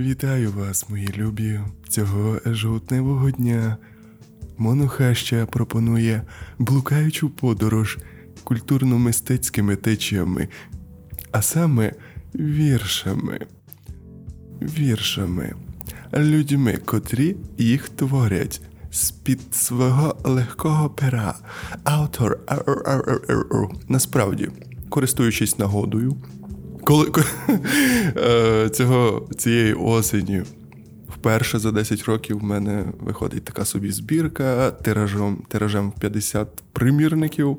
Вітаю вас, мої любі, цього жовтневого дня. Монохаща пропонує блукаючу подорож культурно-мистецькими течіями, а саме віршами. Віршами, людьми, котрі їх творять з-під свого легкого пера. Автор насправді, користуючись нагодою, коли е, цього цієї осені. Вперше за 10 років в мене виходить така собі збірка тиражом тиражем 50 примірників.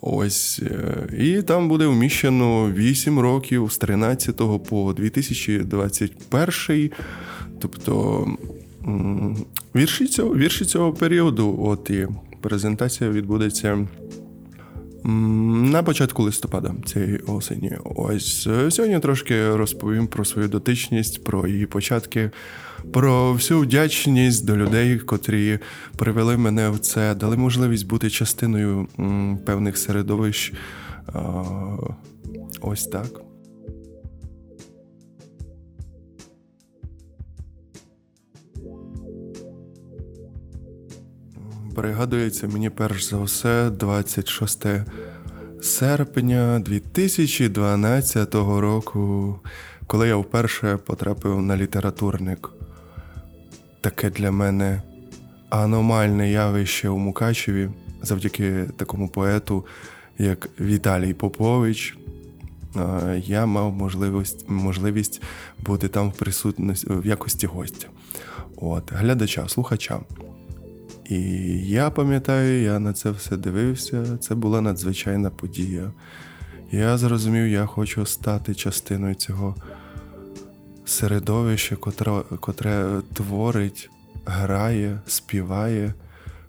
Ось. Е, і там буде вміщено 8 років з 13 по 2021. Тобто вірші цього вірші цього періоду. От і презентація відбудеться на початку листопада цієї осені. Ось е, сьогодні трошки розповім про свою дотичність, про її початки, про всю вдячність до людей, котрі привели мене в це, дали можливість бути частиною певних середовищ. Ось так. Пригадується мені перш за все 26 серпня 2012 року, коли я вперше потрапив на літературник. Таке для мене аномальне явище у Мукачеві завдяки такому поету, як Віталій Попович. Я мав можливість можливість бути там в присутності в якості гостя, От, глядача, слухача. І я пам'ятаю, я на це все дивився. Це була надзвичайна подія. Я зрозумів, я хочу стати частиною цього середовища, котре, котре творить, грає, співає,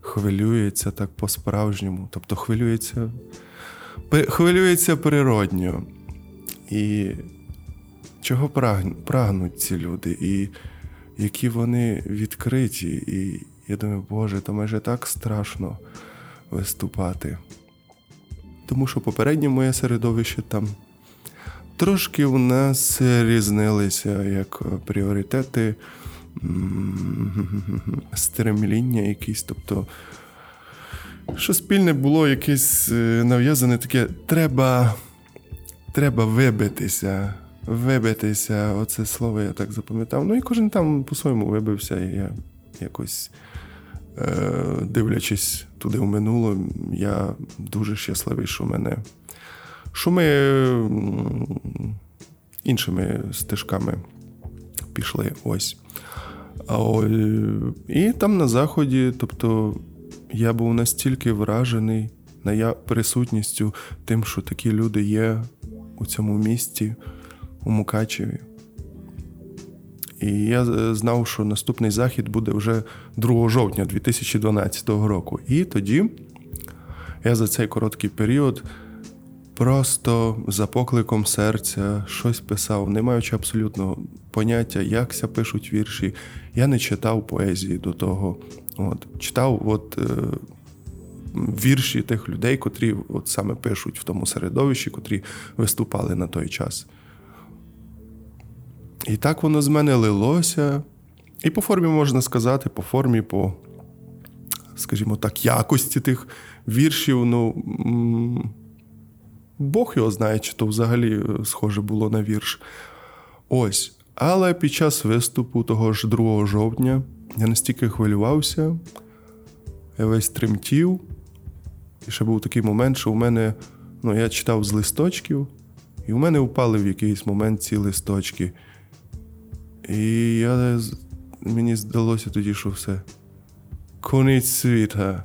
хвилюється так по-справжньому. Тобто хвилюється, хвилюється природньо. І чого прагнуть ці люди, і які вони відкриті. і я думаю, Боже, то майже так страшно виступати. Тому що попереднє моє середовище там трошки у нас різнилися як пріоритети, стремління якісь. Тобто, що спільне було якесь е, нав'язане таке, треба треба вибитися, вибитися. Оце слово я так запам'ятав. Ну і кожен там по-своєму вибився, і я якось. Е, дивлячись туди в минуле, я дуже щасливий, що мене що ми іншими стежками пішли. ось. А, І там на заході, тобто я був настільки вражений на присутністю тим, що такі люди є у цьому місті, у Мукачеві. І я е, знав, що наступний захід буде вже 2 жовтня 2012 року. І тоді я за цей короткий період просто за покликом серця щось писав, не маючи абсолютно поняття, як ся пишуть вірші. Я не читав поезії до того. От, Читав от, е, вірші тих людей, котрі от саме пишуть в тому середовищі, котрі виступали на той час. І так воно з мене лилося. І по формі можна сказати, по формі, по, скажімо так, якості тих віршів. ну, Бог його знає, чи то взагалі е, схоже було на вірш. Ось. Але під час виступу того ж 2 жовтня я настільки хвилювався, я весь тремтів. І ще був такий момент, що у мене ну, я читав з листочків, і у мене впали в якийсь момент ці листочки. І я, мені здалося тоді, що все. Конець світа.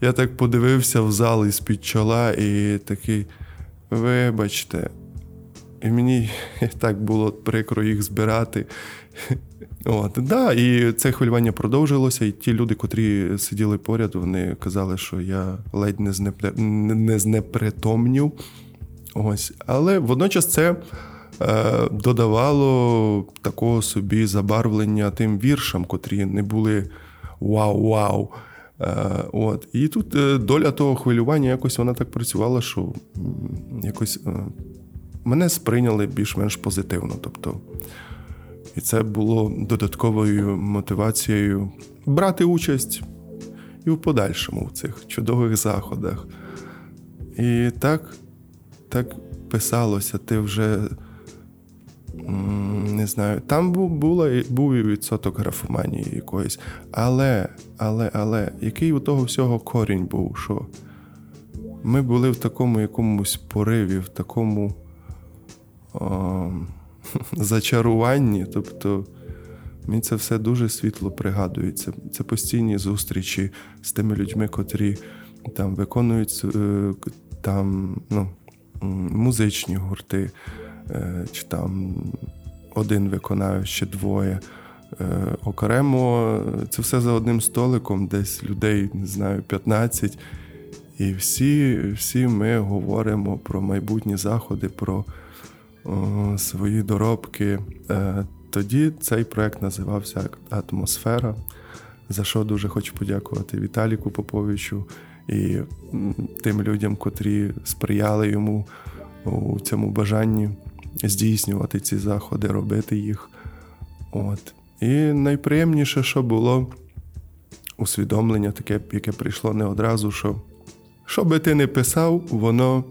Я так подивився в зал із під чола і такий, вибачте, і мені так було прикро їх збирати. От, да, І це хвилювання продовжилося, і ті люди, котрі сиділи поряд, вони казали, що я ледь не, знепри... не знепритомнів. Ось. Але водночас це. Е, додавало такого собі забарвлення тим віршам, котрі не були вау-вау. Е, от. І тут е, доля того хвилювання якось вона так працювала, що якось мене сприйняли більш-менш позитивно. Тобто, І це було додатковою мотивацією брати участь і в подальшому в цих чудових заходах. І так, так писалося, ти вже не знаю, там був була, був і відсоток графоманії якоїсь. Але, але, але, який у того всього корінь був, що ми були в такому якомусь пориві, в такому о, зачаруванні. Тобто мені це все дуже світло пригадується. Це постійні зустрічі з тими людьми, котрі там виконують е, там, ну, музичні гурти, чи там один виконавець, чи двоє. Е, окремо це все за одним столиком, десь людей, не знаю, 15. І всі всі ми говоримо про майбутні заходи, про о, свої доробки. Е, тоді цей проект називався Атмосфера, за що дуже хочу подякувати Віталіку Поповичу і тим людям, котрі сприяли йому у цьому бажанні здійснювати ці заходи, робити їх. От. І найприємніше, що було усвідомлення, таке, яке прийшло не одразу, що що би ти не писав, воно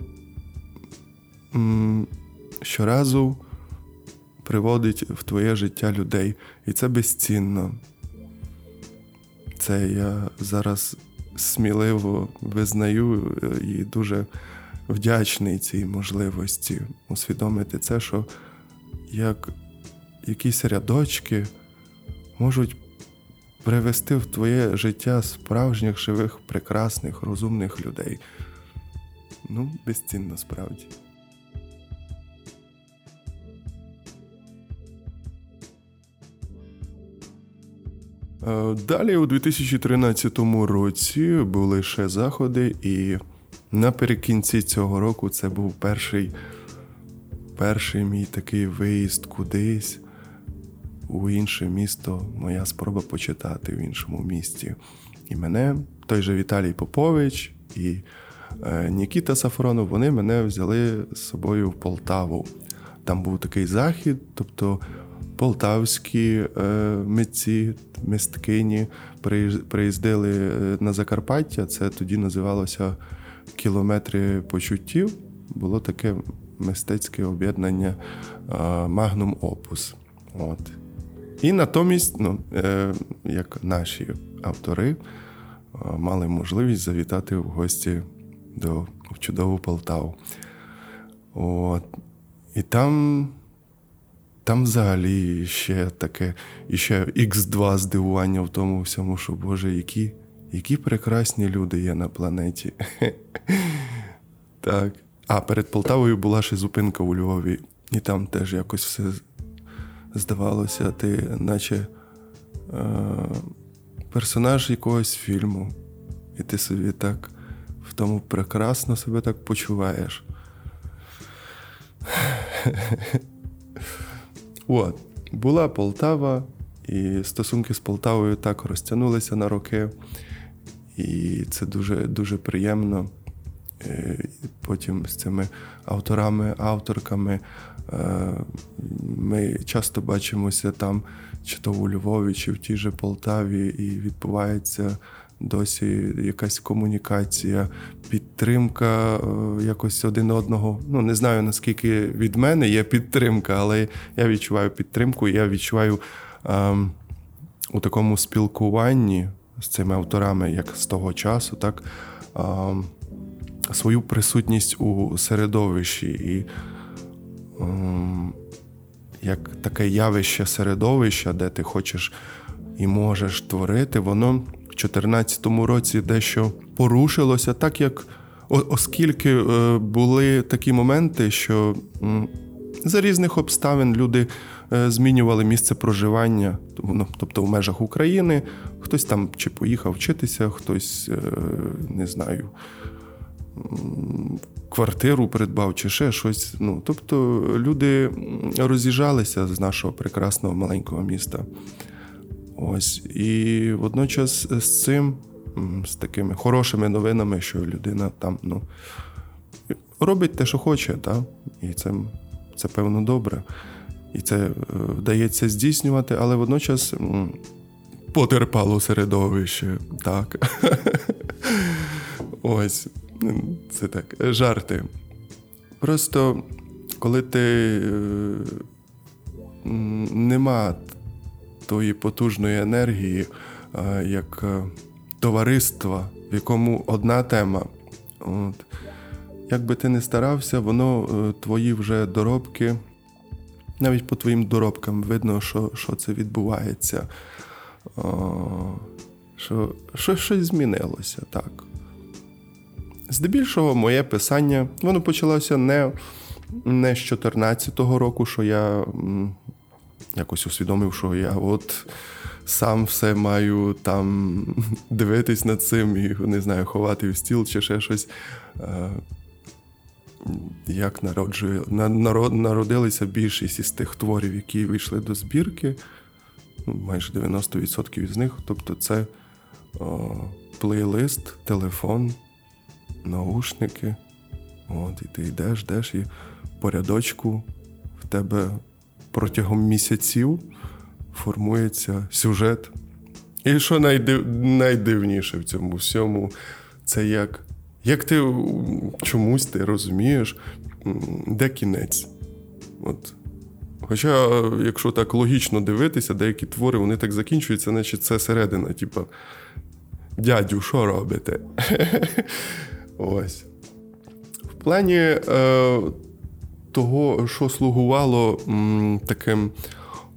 м- щоразу приводить в твоє життя людей. І це безцінно. Це я зараз сміливо визнаю е, і дуже вдячний цій можливості усвідомити це, що як якісь рядочки можуть привести в твоє життя справжніх живих, прекрасних, розумних людей. Ну, безцінно справді. Е, далі, у 2013 році, були ще заходи, і наприкінці цього року це був перший перший мій такий виїзд кудись у інше місто, моя спроба почитати в іншому місті. І мене, той же Віталій Попович і е, Нікіта Сафронов, вони мене взяли з собою в Полтаву. Там був такий захід, тобто полтавські е, митці, мисткині приїздили е, на Закарпаття. Це тоді називалося кілометри почуттів. Було таке мистецьке об'єднання Магнум Опус. От. І натомість, ну, е, як наші автори, мали можливість завітати в гості до в чудову Полтаву. От. І там там взагалі ще таке, ще Х2 здивування в тому всьому, що Боже, які які прекрасні люди є на планеті. Так. А перед Полтавою була ще зупинка у Львові, і там теж якось все здавалося, ти, наче е, персонаж якогось фільму, і ти собі так в тому прекрасно себе так почуваєш. От, була Полтава, і стосунки з Полтавою так розтягнулися на роки, і це дуже дуже приємно. Е, потім з цими авторами, авторками е, ми часто бачимося там, чи то у Львові, чи в тій же Полтаві, і відбувається досі якась комунікація, підтримка е, якось один одного. Ну не знаю наскільки від мене є підтримка, але я відчуваю підтримку, я відчуваю ем, у такому спілкуванні з цими авторами, як з того часу, так. Свою присутність у середовищі і як таке явище середовища, де ти хочеш і можеш творити, воно в 2014 році дещо порушилося, так як оскільки е, були такі моменти, що за різних обставин люди змінювали місце проживання, ну, тобто в межах України, хтось там чи поїхав вчитися, хтось е, не знаю квартиру придбав чи ще щось. Ну, Тобто люди роз'їжджалися з нашого прекрасного маленького міста. Ось. І водночас з цим, з такими хорошими новинами, що людина там ну, робить те, що хоче, та? і це, це певно добре. І це е, вдається здійснювати, але водночас потерпало середовище. Так. Ось, це так, жарти. Просто коли ти е, нема тої потужної енергії, е, як товариства, в якому одна тема. От. Як би ти не старався, воно твої вже доробки навіть по твоїм доробкам видно, що що це відбувається. О, що, що щось змінилося, так. Здебільшого, моє писання, воно почалося не не з 14-го року, що я м, якось усвідомив, що я от сам все маю там дивитись над цим і не знаю, ховати в стіл чи ще щось. Як народжує, народ, народилися більшість із тих творів, які вийшли до збірки, ну, майже 90% з них. Тобто це о, плейлист, телефон, наушники. От, І ти йдеш, йдеш, і по рядочку в тебе протягом місяців формується сюжет. І що найдив... найдивніше в цьому всьому, це як як ти чомусь ти розумієш, де кінець? От. Хоча, якщо так логічно дивитися, деякі твори вони так закінчуються, наче це середина, типу, дядю, що робите? Ось. В плані е, того, що слугувало таким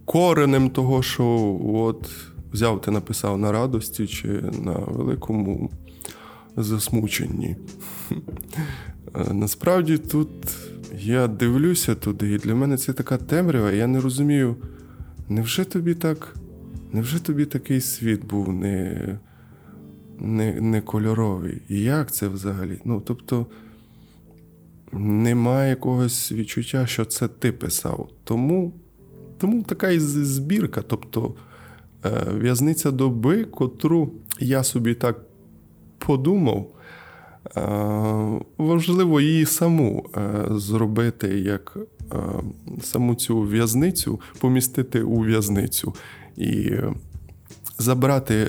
коренем того, що от взяв ти написав на радості чи на великому засмучені. Е, насправді тут я дивлюся туди, і для мене це така темрява, я не розумію, невже тобі так, невже тобі такий світ був не не, не кольоровий? І як це взагалі? Ну, тобто немає якогось відчуття, що це ти писав. Тому тому така і збірка, тобто е, в'язниця доби, котру я собі так подумав, е, важливо її саму е, зробити як е, саму цю в'язницю, помістити у в'язницю і забрати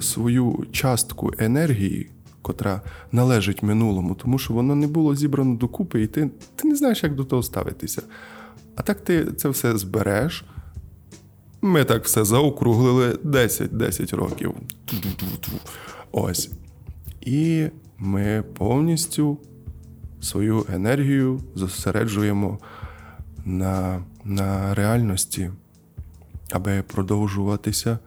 свою частку енергії. Котра належить минулому, тому що воно не було зібрано докупи, і ти ти не знаєш, як до того ставитися. А так ти це все збереш. Ми так все заокруглили 10-10 років. Ось. І ми повністю свою енергію зосереджуємо на, на реальності, аби продовжуватися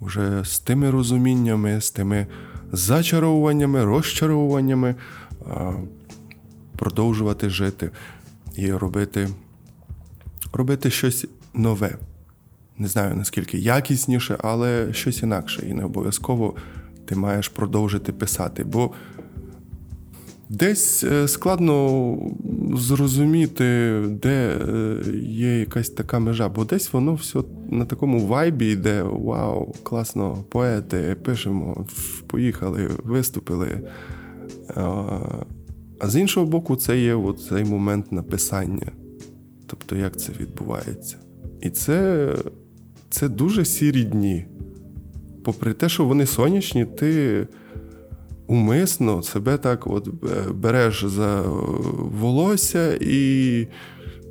вже з тими розуміннями, з тими зачаровуваннями, розчаровуваннями, продовжувати жити і робити, робити щось нове. Не знаю наскільки якісніше, але щось інакше. І не обов'язково ти маєш продовжити писати. Бо десь е, складно зрозуміти, де е, є якась така межа, бо десь воно все на такому вайбі йде: вау, класно, поети, пишемо, поїхали, виступили. А з іншого боку, це є цей момент написання. Тобто, як це відбувається. І це, це дуже сірі дні попри те, що вони сонячні, ти умисно себе так от е, береш за волосся і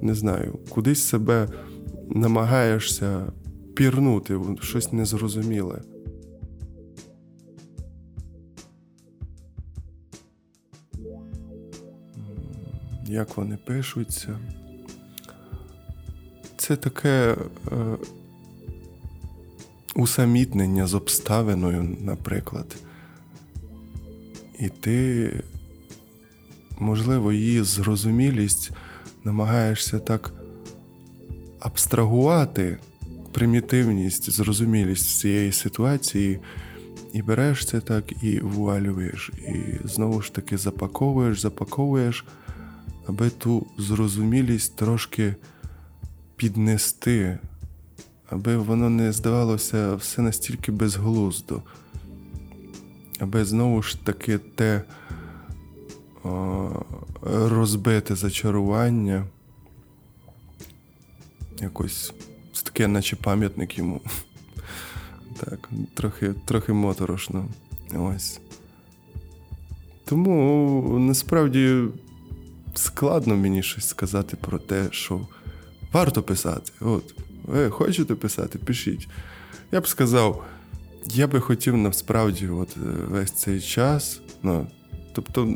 не знаю, кудись себе намагаєшся пірнути, щось незрозуміле. Як вони пишуться? Це таке е, усамітнення з обставиною, наприклад. І ти, можливо, її зрозумілість намагаєшся так абстрагувати примітивність, зрозумілість цієї ситуації, і береш це так і вуалюєш. І знову ж таки запаковуєш, запаковуєш, аби ту зрозумілість трошки піднести аби воно не здавалося все настільки безглуздо, аби знову ж таки те, о, розбите зачарування. Якось це таке, наче пам'ятник йому. Так, трохи трохи моторошно. Ось. Тому насправді складно мені щось сказати про те, що варто писати. От, ви хочете писати, пишіть. Я б сказав, я би хотів насправді от весь цей час. ну, Тобто,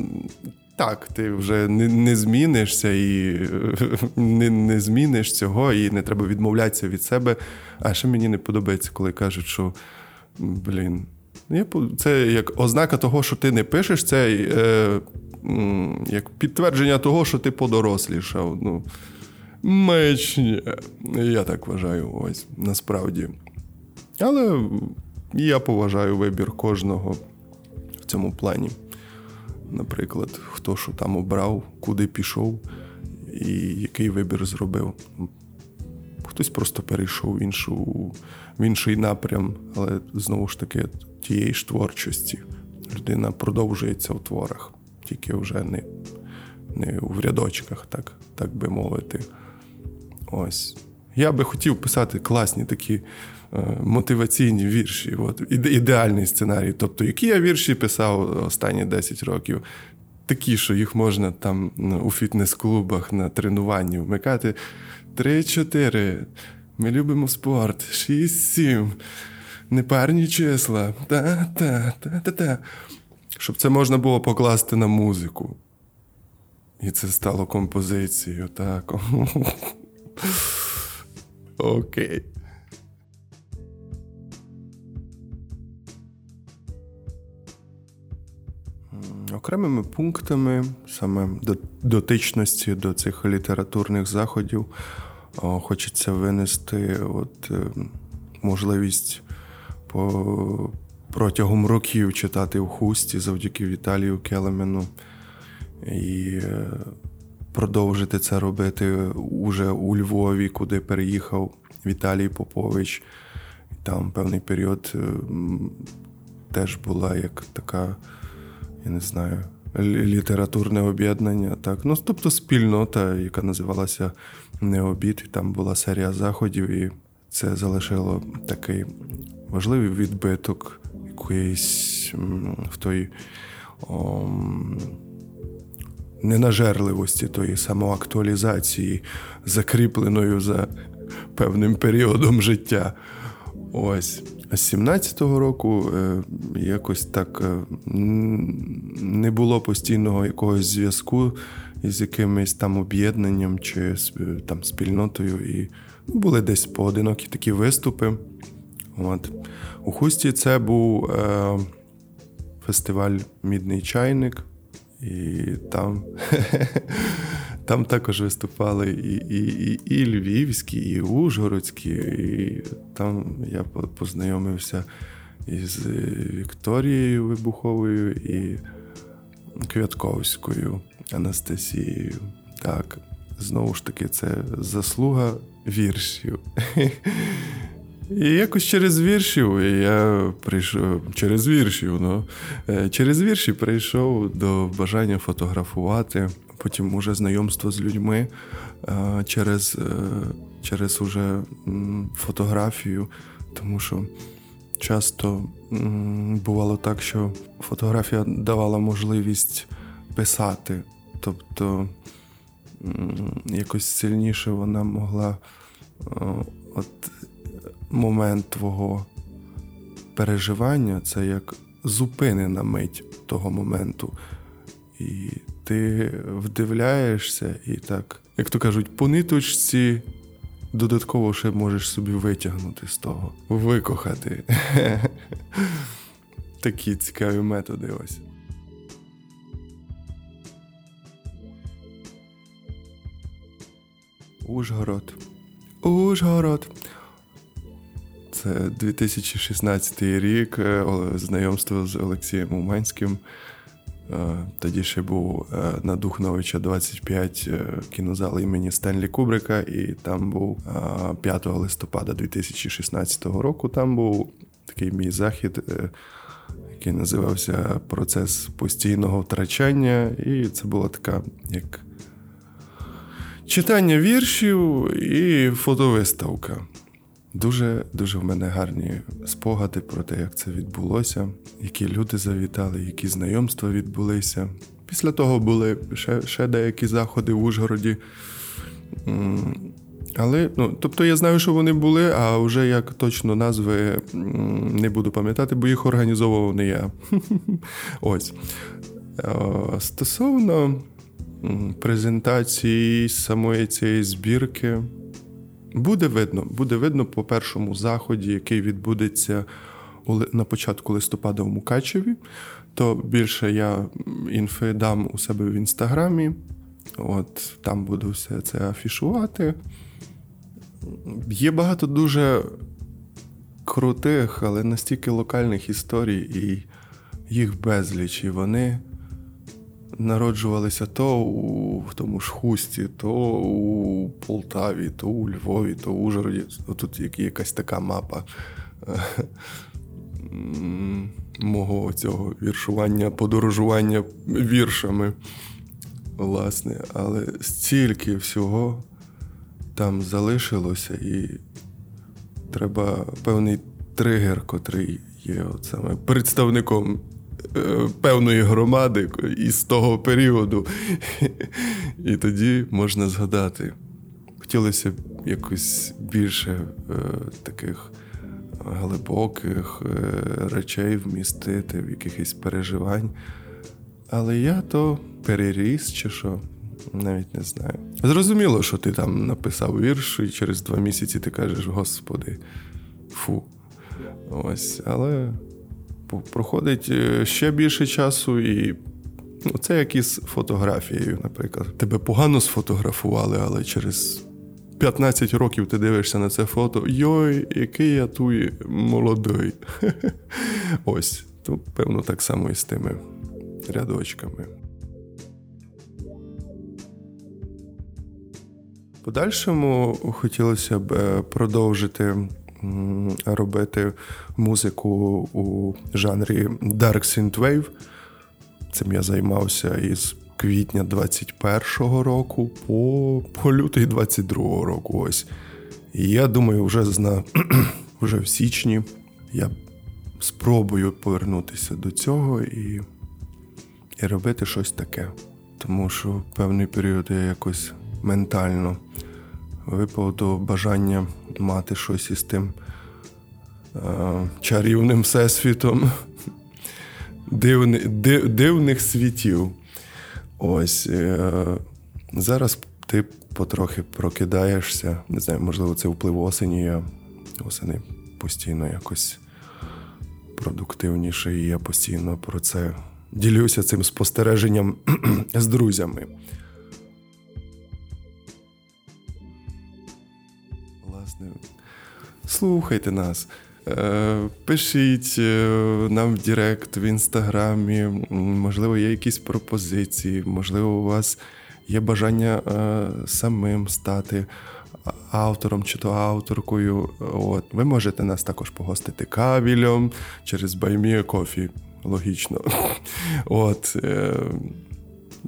так, ти вже не не змінишся і не не зміниш цього, і не треба відмовлятися від себе. А ще мені не подобається, коли кажуть, що блін, це як ознака того, що ти не пишеш, це е, як підтвердження того, що ти подорослішав. Ну, Мечня. Я так вважаю, ось насправді. Але я поважаю вибір кожного в цьому плані. Наприклад, хто що там обрав, куди пішов і який вибір зробив. Хтось просто перейшов в іншу, в інший напрям, але знову ж таки тієї ж творчості. Людина продовжується в творах, тільки вже не не в рядочках, так, так би мовити. Ось. Я би хотів писати класні такі е, мотиваційні вірші. От, Ідеальний сценарій. Тобто, які я вірші писав останні 10 років. Такі, що їх можна там у фітнес-клубах на тренуванні вмикати. 3-4. Ми любимо спорт. 6-7. Непарні числа. Та-та-та-та-та. Щоб це можна було покласти на музику. І це стало композицією, так. Окей. Окремими пунктами саме дотичності до цих літературних заходів хочеться винести от, е, можливість по, протягом років читати в хусті завдяки Віталію Келемену. І е, продовжити це робити уже у Львові, куди переїхав Віталій Попович. Там певний період е, теж була як така, я не знаю, літературне об'єднання. Так, ну тобто спільнота, яка називалася Необід, і там була серія заходів, і це залишило такий важливий відбиток якоїсь в той. Ненажерливості тої самоактуалізації, закріпленою за певним періодом життя. Ось. А з 17-го року е, якось так е, не було постійного якогось зв'язку із якимось там об'єднанням чи там спільнотою. І були десь поодинокі такі виступи. От. У Хусті це був е, фестиваль Мідний чайник. І там там також виступали і і, і, і львівські, і ужгородські. І Там я познайомився із Вікторією Вибуховою і Квятковською Анастасією. Так, знову ж таки, це заслуга віршів. І якось через віршів я прийшов через віршів, ну, е, через вірші прийшов до бажання фотографувати, потім уже знайомство з людьми е, через е, через уже фотографію, тому що часто бувало так, що фотографія давала можливість писати, тобто якось сильніше вона могла. от момент твого переживання це як зупинена мить того моменту. І ти вдивляєшся і так, як то кажуть, по ниточці додатково ще можеш собі витягнути з того, викохати. Такі цікаві методи ось. Ужгород. Ужгород. Це 2016 рік, е, знайомство з Олексієм Уманським. Е, тоді ще був е, на Духновича 25 кінозал імені Стенлі Кубрика, і там був 5 листопада 2016 року. Там був такий мій захід, який називався Процес постійного втрачання. І це була така як читання віршів і фотовиставка. Дуже дуже в мене гарні спогади про те, як це відбулося, які люди завітали, які знайомства відбулися. Після того були ще ще деякі заходи в Ужгороді. Але, ну, тобто я знаю, що вони були, а вже як точно назви не буду пам'ятати, бо їх організовував не я. Ось. Стосовно презентації самої цієї збірки, буде видно, буде видно по першому заході, який відбудеться на початку листопада в Мукачеві. То більше я інфи дам у себе в інстаграмі. От Там буду все це афішувати. Є багато дуже крутих, але настільки локальних історій, і їх безліч. І вони народжувалися то у тому ж Хусті, то у Полтаві, то у Львові, то у Ужгороді. Тут якась така мапа мого цього віршування, подорожування віршами. Власне, але стільки всього там залишилося, і треба певний тригер, котрий є от саме представником е, певної громади із того періоду. І тоді можна згадати. Хотілося б якось більше е, таких глибоких е, речей вмістити, в якихось переживань. Але я то переріс чи що навіть не знаю. Зрозуміло, що ти там написав вірш, і через два місяці ти кажеш, Господи, фу. Ось, але проходить е, ще більше часу, і ну, це як із фотографією, наприклад. Тебе погано сфотографували, але через 15 років ти дивишся на це фото. Йой, який я туй молодий. Ось, то певно так само і з тими рядочками. подальшому хотілося б е, продовжити робити музику у жанрі Dark Synthwave. Цим я займався із квітня 21-го року по по лютий 22-го року. Ось. І я думаю, вже зна, вже в січні я спробую повернутися до цього і, і робити щось таке. Тому що певний період я якось ментально випав до бажання мати щось із тим е, чарівним всесвітом дивни, див, дивних світів. Ось е, зараз ти потрохи прокидаєшся. Не знаю, можливо, це вплив осені. Я осени постійно якось продуктивніше, і я постійно про це ділюся цим спостереженням з друзями. Слухайте нас. Е, пишіть е, нам в Директ, в інстаграмі, можливо, є якісь пропозиції, можливо, у вас є бажання е, самим стати автором чи то авторкою. От. Ви можете нас також погостити кавілем через Buy Me a Coffee. Логічно. От.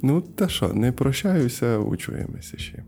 Ну, та що, не прощаюся, чуємося ще.